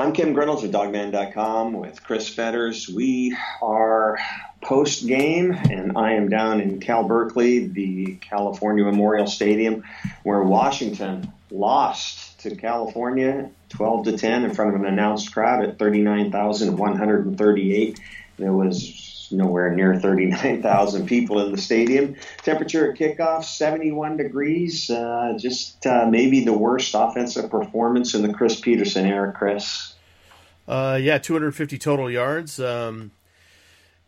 I'm Kim Grinolds of Dawgman.com with Chris Fetters. We are post game, and I am down in Cal Berkeley, the California Memorial Stadium, where Washington lost to California 12 to 10 in front of an announced crowd at 39,138. There was nowhere near 39,000 people in the stadium. Temperature at kickoff 71 degrees. Uh, just uh, maybe the worst offensive performance in the Chris Petersen era, Chris. Uh, yeah, 250 total yards. Um,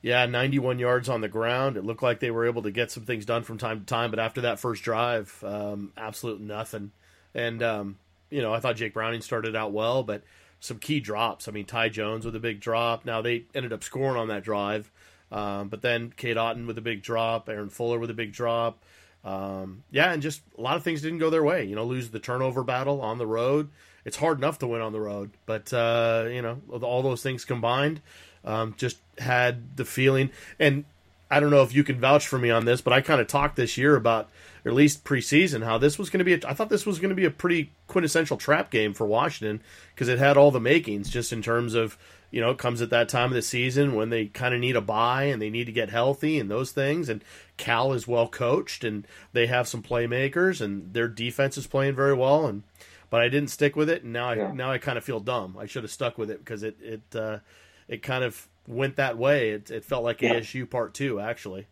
yeah, 91 yards on the ground. It looked like they were able to get some things done from time to time, but after that first drive, um, absolute nothing. And um, you know, I thought Jake Browning started out well, but some key drops. I mean, Ty Jones with a big drop. Now they ended up scoring on that drive, um, but then Cade Otton with a big drop, Aaron Fuller with a big drop. Um, yeah, and just a lot of things didn't go their way. You know, lose the turnover battle on the road it's hard enough to win on the road. But uh, you know, all those things combined, um, just had the feeling. And I don't know if you can vouch for me on this, but I kind of talked this year about, or at least preseason, how this was going to be. A, I thought this was going to be a pretty quintessential trap game for Washington because it had all the makings, just in terms of you know, it comes at that time of the season when they kind of need a bye and they need to get healthy and those things. And Cal is well coached and they have some playmakers and their defense is playing very well. And but I didn't stick with it, and now I yeah. now I kind of feel dumb. I should have stuck with it because it it uh, it kind of went that way. It, it felt like yeah. ASU part two, actually.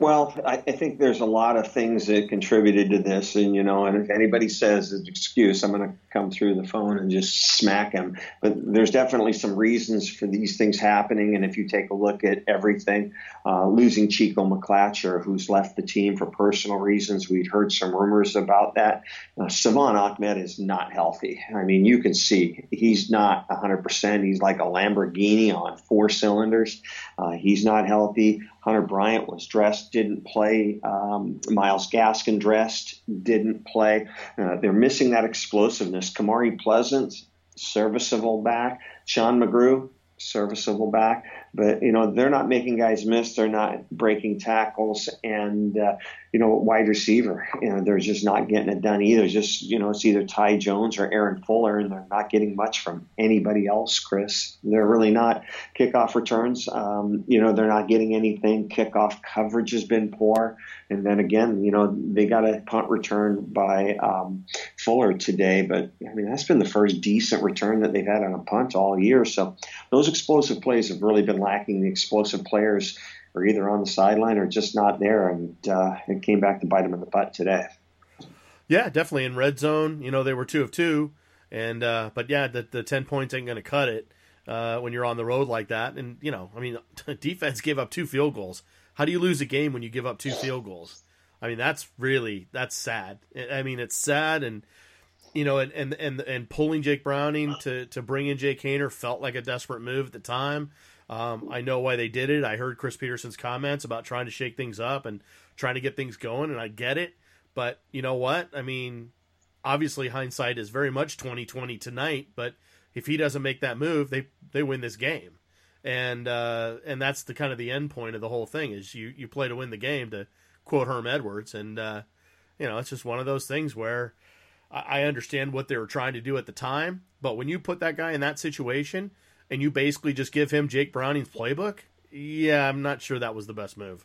Well, I, I, think there's a lot of things that contributed to this, and you know, and if anybody says an excuse, I'm going to come through the phone and just smack him. But there's definitely some reasons for these things happening, and if you take a look at everything, uh, losing Chico McClatcher, who's left the team for personal reasons, we'd heard some rumors about that. Uh, Ahmed is not healthy. I mean, you can see he's not 100%. He's like a Lamborghini on four cylinders. Uh, he's not healthy. Hunter Bryant was dressed, didn't play. Um, Myles Gaskin dressed, didn't play. Uh, they're missing that explosiveness. Kamari Pleasant, serviceable back. Sean McGrew, serviceable back. But you know they're not making guys miss. They're not breaking tackles, and uh, you know wide receiver, you know they're just not getting it done either. Just you know it's either Ty Jones or Aaron Fuller, and they're not getting much from anybody else. Chris, they're really not. Kickoff returns, um, you know they're not getting anything. Kickoff coverage has been poor, and then again, you know they got a punt return by um, Fuller today, but I mean that's been the first decent return that they've had on a punt all year. So those explosive plays have really been lacking. The explosive players are either on the sideline or just not there, and uh, it came back to bite them in the butt today. Yeah, definitely in red zone. You know they were two of two, and uh, but yeah, the the ten points ain't going to cut it uh, when you're on the road like that. And you know, I mean, defense gave up two field goals. How do you lose a game when you give up two field goals? I mean, that's really that's sad. I mean, it's sad and you know, and and and, and pulling Jake Browning to to bring in Jake Haener felt like a desperate move at the time. Um, I know why they did it. I heard Chris Petersen's comments about trying to shake things up and trying to get things going, and I get it. But you know what? I mean, obviously hindsight is very much twenty twenty tonight. But if he doesn't make that move, they they win this game, and uh, and that's the kind of the end point of the whole thing is you you play to win the game to quote Herm Edwards, and uh, you know it's just one of those things where I understand what they were trying to do at the time, but when you put that guy in that situation and you basically just give him Jake Browning's playbook, yeah, I'm not sure that was the best move.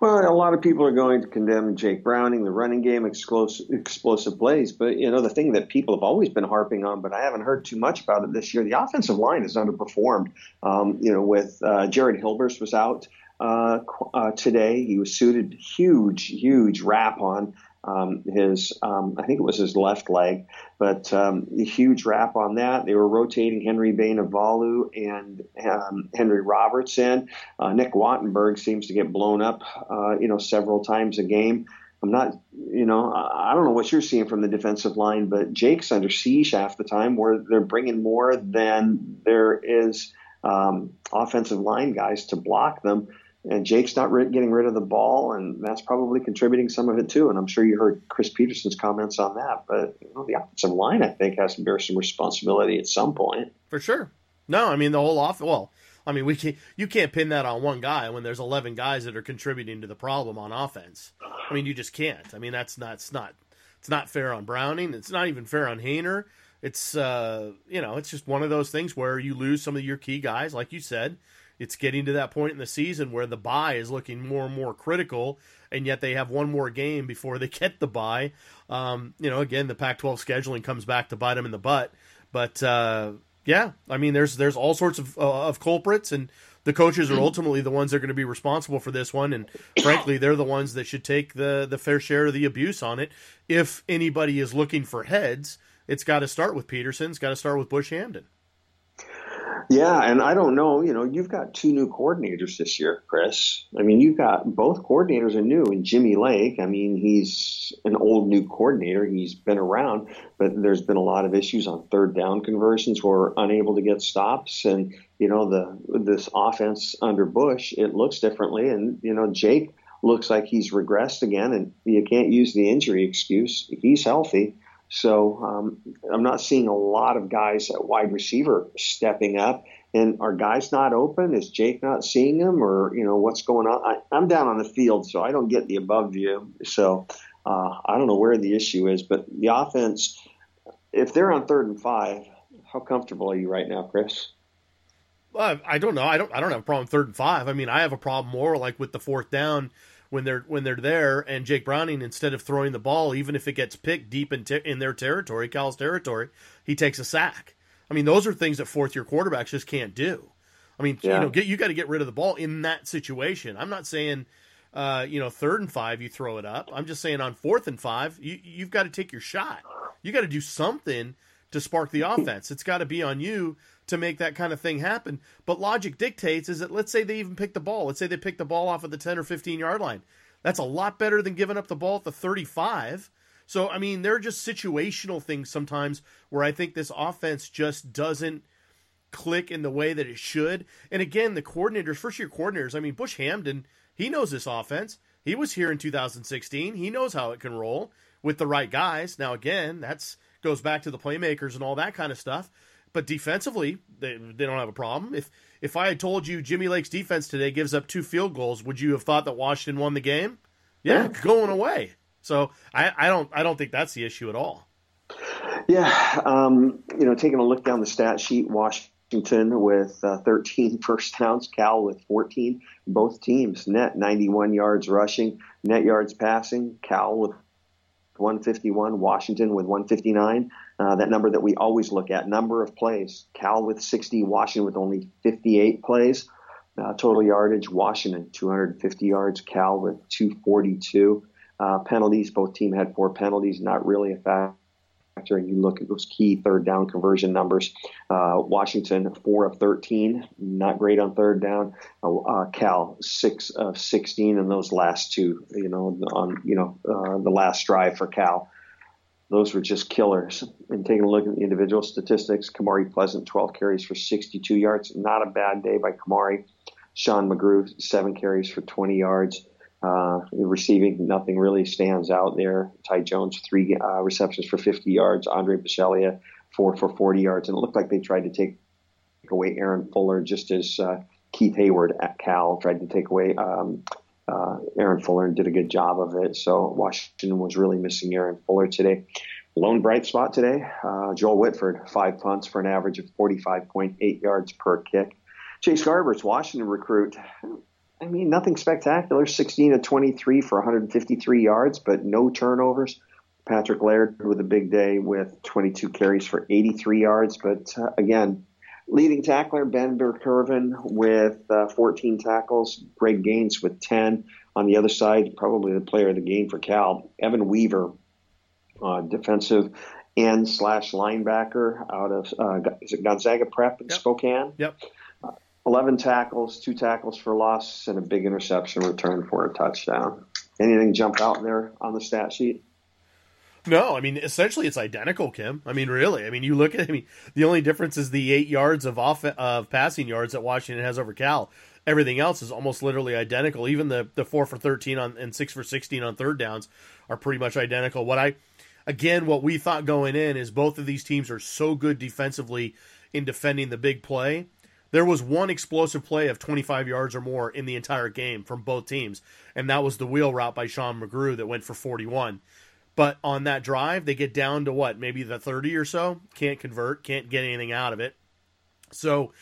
Well, a lot of people are going to condemn Jake Browning, the running game, explosive, explosive plays. But, you know, the thing that people have always been harping on, but I haven't heard too much about it this year, the offensive line has underperformed. Um, you know, with uh, Jared Hilbers was out uh, uh, today. He was suited huge, huge wrap on um, his, um, I think it was his left leg, but um, a huge wrap on that. They were rotating Henry Bainivalu and um, Henry Robertson. Uh, Nick Wattenberg seems to get blown up, uh, you know, several times a game. I'm not, you know, I don't know what you're seeing from the defensive line, but Jake's under siege half the time where they're bringing more than there is um, offensive line guys to block them and Jake's not getting rid of the ball, and that's probably contributing some of it too. And I'm sure you heard Chris Petersen's comments on that. But you know, the offensive line, I think, has to bear some responsibility at some point. For sure. No, I mean the whole off. Well, I mean we can you can't pin that on one guy when there's 11 guys that are contributing to the problem on offense. I mean you just can't. I mean that's not it's not it's not fair on Browning. It's not even fair on Haener. it's uh, you know it's just one of those things where you lose some of your key guys, like you said. It's getting to that point in the season where the bye is looking more and more critical, and yet they have one more game before they get the bye. Um, you know, again, the Pac-12 scheduling comes back to bite them in the butt. But uh, yeah, I mean, there's there's all sorts of uh, of culprits, and the coaches are ultimately the ones that are going to be responsible for this one. And frankly, they're the ones that should take the the fair share of the abuse on it. If anybody is looking for heads, it's got to start with Petersen. It's got to start with Bush Hamdan. Yeah, and I don't know. You know, you've got two new coordinators this year, Chris. I mean, you've got both coordinators are new, and Jimmy Lake. I mean, he's an old new coordinator. He's been around, but there's been a lot of issues on third down conversions. We're unable to get stops, and you know, the this offense under Bush, it looks differently, and you know, Jake looks like he's regressed again, and you can't use the injury excuse. He's healthy. So um, I'm not seeing a lot of guys at wide receiver stepping up. And are guys not open? Is Jake not seeing them, or you know what's going on? I, am down on the field, so I don't get the above view. So uh, I don't know where the issue is, but the offense, if they're on third and five, how comfortable are you right now, Chris? Well, I don't know. I don't. I don't have a problem third and five. I mean, I have a problem more like with the fourth down when they're when they're there, and Jake Browning instead of throwing the ball, even if it gets picked deep in ter- in their territory, Cal's territory, he takes a sack. I mean, those are things that fourth year quarterbacks just can't do. I mean, yeah. you know, get you got to get rid of the ball in that situation. I'm not saying, uh, you know, third and five you throw it up. I'm just saying on fourth and five you you've got to take your shot. You got to do something to spark the offense. It's got to be on you to make that kind of thing happen. But logic dictates is that let's say they even pick the ball. Let's say they pick the ball off of the 10 or 15 yard line. That's a lot better than giving up the ball at the 35. So, I mean, there are just situational things sometimes where I think this offense just doesn't click in the way that it should. And again, the coordinators, first year coordinators, I mean, Bush Hamdan, he knows this offense. He was here in 2016. He knows how it can roll with the right guys. Now, again, that's goes back to the playmakers and all that kind of stuff. But defensively, they, they don't have a problem. If if I had told you Jimmy Lake's defense today gives up two field goals, would you have thought that Washington won the game? Yeah, yeah. going away. So I, I don't I don't think that's the issue at all. Yeah, um, you know, taking a look down the stat sheet, Washington with uh, 13 first downs, Cal with 14. Both teams net 91 yards rushing, net yards passing. Cal with 151, Washington with 159. Uh, that number that we always look at, number of plays. Cal with 60, Washington with only 58 plays. Uh, total yardage, Washington 250 yards, Cal with 242. Uh, penalties, both team had four penalties, not really a factor. And you look at those key third down conversion numbers. Uh, Washington, four of 13, not great on third down. Uh, uh, Cal, six of 16 in those last two, you know, on, you know, the last drive for Cal those were just killers. And taking a look at the individual statistics, Kamari Pleasant, 12 carries for 62 yards. Not a bad day by Kamari. Sean McGrew, seven carries for 20 yards. Uh, receiving, nothing really stands out there. Ty Jones, three uh, receptions for 50 yards. Andre Baccellia, four for 40 yards. And it looked like they tried to take away Aaron Fuller just as uh, Keith Hayward at Cal tried to take away um, uh, Aaron Fuller and did a good job of it. So Washington was really missing Aaron Fuller today. Lone bright spot today, uh, Joel Whitford, five punts for an average of 45.8 yards per kick. Chase Garbers, Washington recruit. I mean, nothing spectacular. 16 to 23 for 153 yards, but no turnovers. Patrick Laird with a big day with 22 carries for 83 yards. But uh, again, Leading tackler Ben Burr-Kirven with uh, 14 tackles, Greg Gaines with 10. On the other side, probably the player of the game for Cal, Evan Weaver, uh, defensive end slash linebacker out of uh, is it Gonzaga Prep in yep. Spokane. Yep. Uh, 11 tackles, two tackles for loss, and a big interception return for a touchdown. Anything jump out there on the stat sheet? No, I mean essentially it's identical, Kim. I mean, really. I mean, you look at. I mean, the only difference is the eight yards of off of passing yards that Washington has over Cal. Everything else is almost literally identical. Even the the four for thirteen on and six for sixteen on third downs are pretty much identical. What I again, what we thought going in is both of these teams are so good defensively in defending the big play. There was one explosive play of 25 yards or more in the entire game from both teams, and that was the wheel route by Sean McGrew that went for 41 But on that drive, they get down to what, maybe the 30 or so, can't convert, can't get anything out of it. So,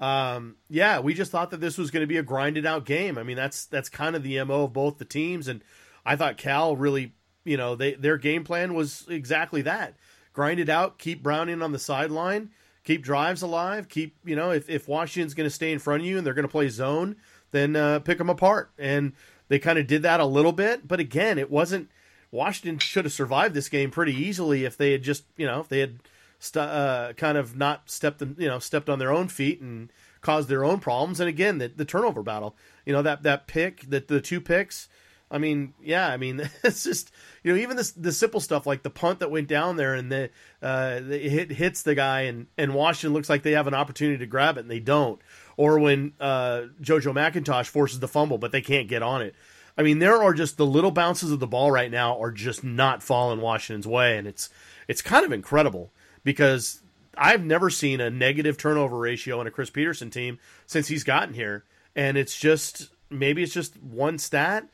um, yeah, we just thought that this was going to be a grinded out game. I mean, that's that's kind of the mo of both the teams, and I thought Cal really, you know, they their game plan was exactly that: grind it out, keep Browning on the sideline, keep drives alive, keep you know, if if Washington's going to stay in front of you and they're going to play zone, then uh, pick them apart, and they kind of did that a little bit, but again, it wasn't. Washington should have survived this game pretty easily if they had just, you know, if they had st- uh, kind of not stepped, in, you know, stepped on their own feet and caused their own problems. And again, the, the turnover battle, you know, that that pick, that the two picks. I mean, yeah, I mean, it's just you know, even this the simple stuff like the punt that went down there and the, uh, the hit hits the guy and and Washington looks like they have an opportunity to grab it and they don't. Or when uh, JoJo McIntosh forces the fumble, but they can't get on it. I mean, there are just the little bounces of the ball right now are just not falling Washington's way, and it's it's kind of incredible because I've never seen a negative turnover ratio in a Chris Petersen team since he's gotten here, and it's just maybe it's just one stat,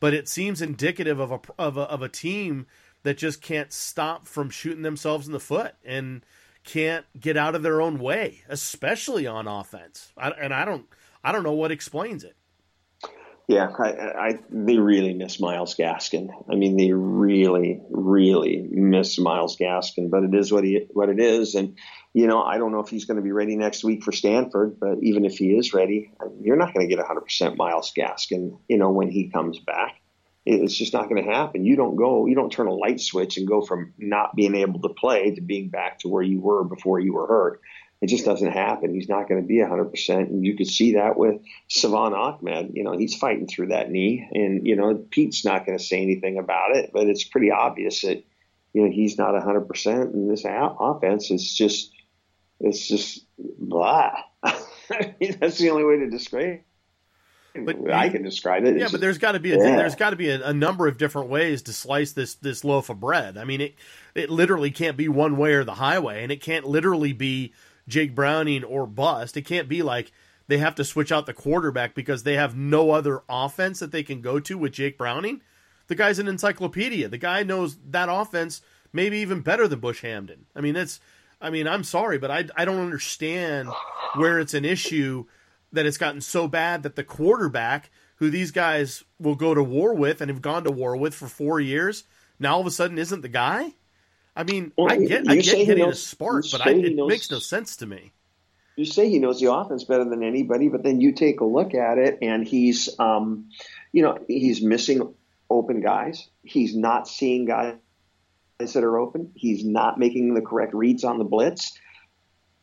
but it seems indicative of a of a, of a team that just can't stop from shooting themselves in the foot and can't get out of their own way, especially on offense. I, and I don't I don't know what explains it. Yeah, I, I, they really miss Myles Gaskin. I mean, they really, really miss Myles Gaskin. But it is what he what it is, and you know, I don't know if he's going to be ready next week for Stanford. But even if he is ready, you're not going to get 100 percent Myles Gaskin. You know, when he comes back, it's just not going to happen. You don't go, you don't turn a light switch and go from not being able to play to being back to where you were before you were hurt it just doesn't happen. He's not going to be 100%. And you could see that with Salvon Ahmed. You know, he's fighting through that knee. And, you know, Pete's not going to say anything about it, but it's pretty obvious that, you know, he's not 100%. And this offense is just, it's just blah. I mean, that's the only way to describe but I can describe it. It's yeah, just, but there's got to be a, yeah. there's got to be a, a, number of different ways to slice this this loaf of bread. I mean, it it literally can't be one way or the highway, and it can't literally be Jake Browning or bust. It can't be like they have to switch out the quarterback because they have no other offense that they can go to with Jake Browning. The guy's an encyclopedia. The guy knows that offense maybe even better than Bush Hamdan. I mean, that's I mean, I'm sorry, but I I don't understand where it's an issue that it's gotten so bad that the quarterback who these guys will go to war with and have gone to war with for 4 years now all of a sudden isn't the guy? I mean, well, I get I get getting knows, a spark, but I, it knows, makes no sense to me. You say he knows the offense better than anybody, but then you take a look at it, and he's, um, you know, he's missing open guys. He's not seeing guys that are open. He's not making the correct reads on the blitz.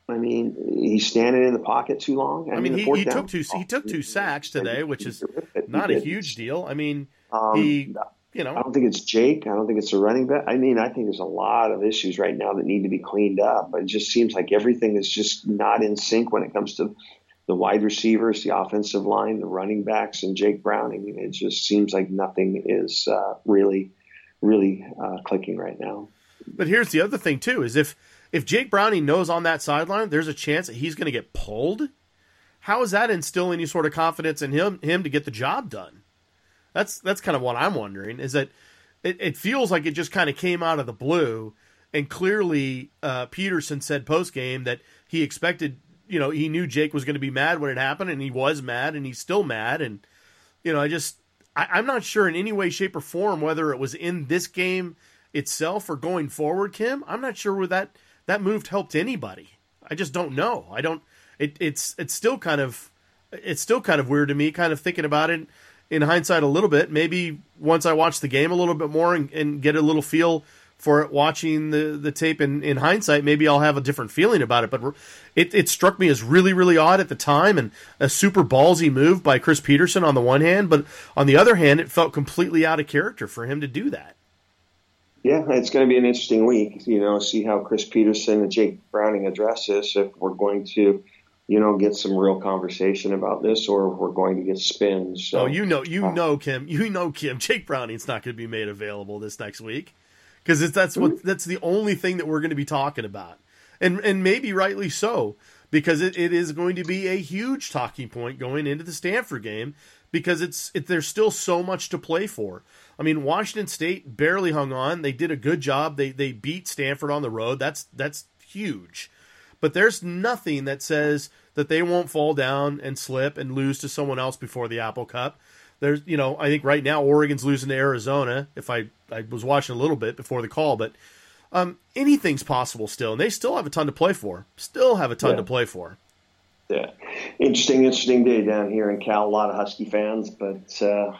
I mean, he's standing in the pocket too long. I, I mean, he, he took two he took two sacks today, which is not a huge deal. I mean, um, he you know, I don't think it's Jake. I don't think it's a running back. I mean, I think there's a lot of issues right now that need to be cleaned up. It just seems like everything is just not in sync when it comes to the wide receivers, the offensive line, the running backs, and Jake Browning. It just seems like nothing is uh, really, really uh, clicking right now. But here's the other thing too: is if if Jake Browning knows on that sideline, there's a chance that he's going to get pulled. How does that instill any sort of confidence in him him to get the job done? That's that's kind of what I'm wondering. Is that it, it feels like it just kind of came out of the blue, and clearly uh, Petersen said post game that he expected, you know, he knew Jake was going to be mad when it happened, and he was mad, and he's still mad, and you know, I just I, I'm not sure in any way, shape, or form whether it was in this game itself or going forward, Kim. I'm not sure where that that move helped anybody. I just don't know. I don't. It, it's it's still kind of it's still kind of weird to me, kind of thinking about it in hindsight a little bit. Maybe once I watch the game a little bit more and, and get a little feel for it watching the, the tape in, in hindsight, maybe I'll have a different feeling about it. But it, it struck me as really, really odd at the time and a super ballsy move by Chris Petersen on the one hand, but on the other hand, it felt completely out of character for him to do that. Yeah, it's going to be an interesting week. You know, see how Chris Petersen and Jake Browning address this. If we're going to you know, get some real conversation about this, or we're going to get spins. So, oh, you know, you uh, know, Kim, you know, Kim, Jake Browning's not going to be made available this next week because that's what mm-hmm. that's the only thing that we're going to be talking about, and and maybe rightly so because it, it is going to be a huge talking point going into the Stanford game because it's it, there's still so much to play for. I mean, Washington State barely hung on. They did a good job. They they beat Stanford on the road. That's that's huge. But there's nothing that says that they won't fall down and slip and lose to someone else before the Apple Cup. There's, you know, I think right now Oregon's losing to Arizona. If I I was watching a little bit before the call, but um, anything's possible still, and they still have a ton to play for. Still have a ton yeah. to play for. Yeah, interesting, interesting day down here in Cal. A lot of Husky fans, but uh,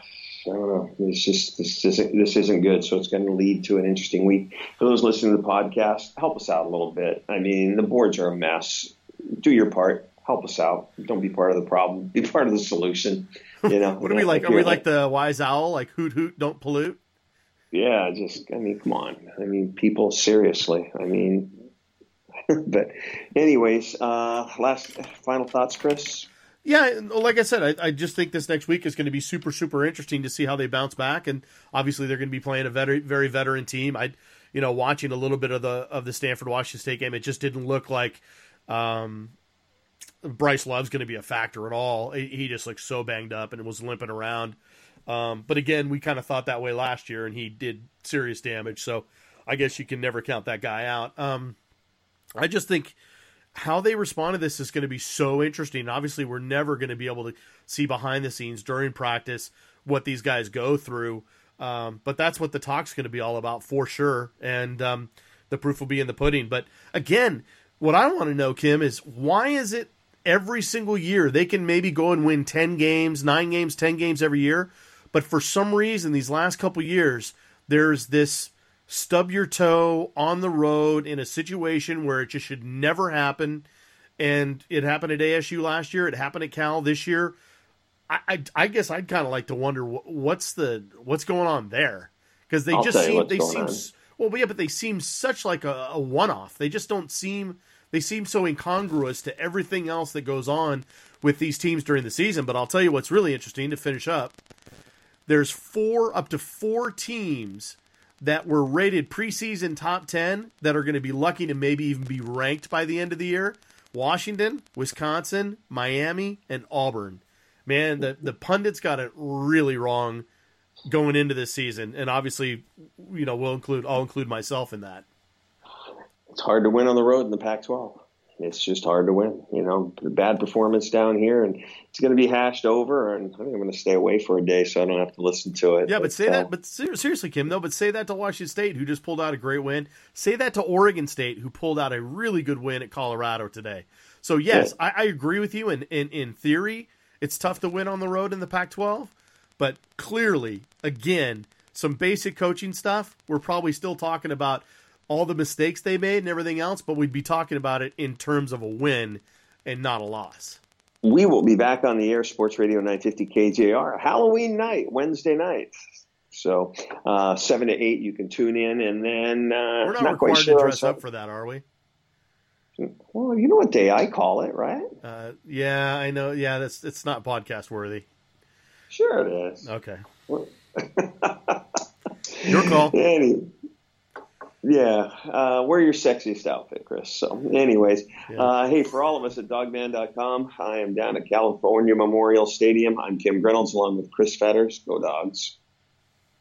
I don't know. It's just this isn't this isn't good. So it's going to lead to an interesting week. For those listening to the podcast, help us out a little bit. I mean, the boards are a mess. Do your part. Help us out. Don't be part of the problem. Be part of the solution. You know. what are we like? Are we like the wise owl? Like hoot hoot, don't pollute. Yeah, just I mean, come on. I mean, people seriously. I mean, but anyways, uh, last final thoughts, Chris. Yeah, like I said, I, I, just think this next week is going to be super, super interesting to see how they bounce back, and obviously they're going to be playing a very, very veteran team. I, you know, watching a little bit of the of the Stanford Washington State game, it just didn't look like um, Bryce Love's going to be a factor at all. He, just looked so banged up and was limping around. Um, but again, we kind of thought that way last year, and he did serious damage. So I guess you can never count that guy out. Um, I just think how they respond to this is going to be so interesting. Obviously, we're never going to be able to see behind the scenes during practice what these guys go through. Um, but that's what the talk's going to be all about for sure. And um, the proof will be in the pudding. But again, what I want to know, Kim, is why is it every single year they can maybe go and win 10 games, nine games, 10 games every year? But for some reason, these last couple years, there's this stub your toe on the road in a situation where it just should never happen. And it happened at ASU last year. It happened at Cal this year. I, I, I guess I'd kind of like to wonder what's the what's going on there because they I'll just seem they seem on. well, yeah, but they seem such like a, a one off. They just don't seem they seem so incongruous to everything else that goes on with these teams during the season. But I'll tell you what's really interesting to finish up. There's four up to four teams that were rated preseason top 10 that are going to be lucky to maybe even be ranked by the end of the year Washington, Wisconsin, Miami, and Auburn. Man, the, the pundits got it really wrong going into this season. And obviously, you know, we'll include, I'll include myself in that. It's hard to win on the road in the Pac 12 it's just hard to win. You know, bad performance down here, and it's going to be hashed over. And I think I'm going to stay away for a day so I don't have to listen to it. Yeah, but, but say uh, that. But seriously, Kim, though, but say that to Washington State, who just pulled out a great win. Say that to Oregon State, who pulled out a really good win at Colorado today. So yes, yeah. I, I, agree with you. And in, in, in theory, it's tough to win on the road in the Pac-12, but clearly, again, some basic coaching stuff. We're probably still talking about all the mistakes they made and everything else, but we'd be talking about it in terms of a win and not a loss. We will be back on the air, Sports Radio 950 KJR, Halloween night, Wednesday night. So uh, seven to eight, you can tune in, and then uh, we're not, not required sure to dress up for that, are we? Well, you know what day I call it, right? Uh, yeah, I know. Yeah, that's it's not podcast worthy. Sure, it is. Okay. Your call. Anyway, yeah, uh, wear your sexiest outfit, Chris. So, anyways, yeah. uh, hey, for all of us at dawgman.com, I am down at California Memorial Stadium. I'm Kim Grinolds along with Chris Fetters. Go Dogs.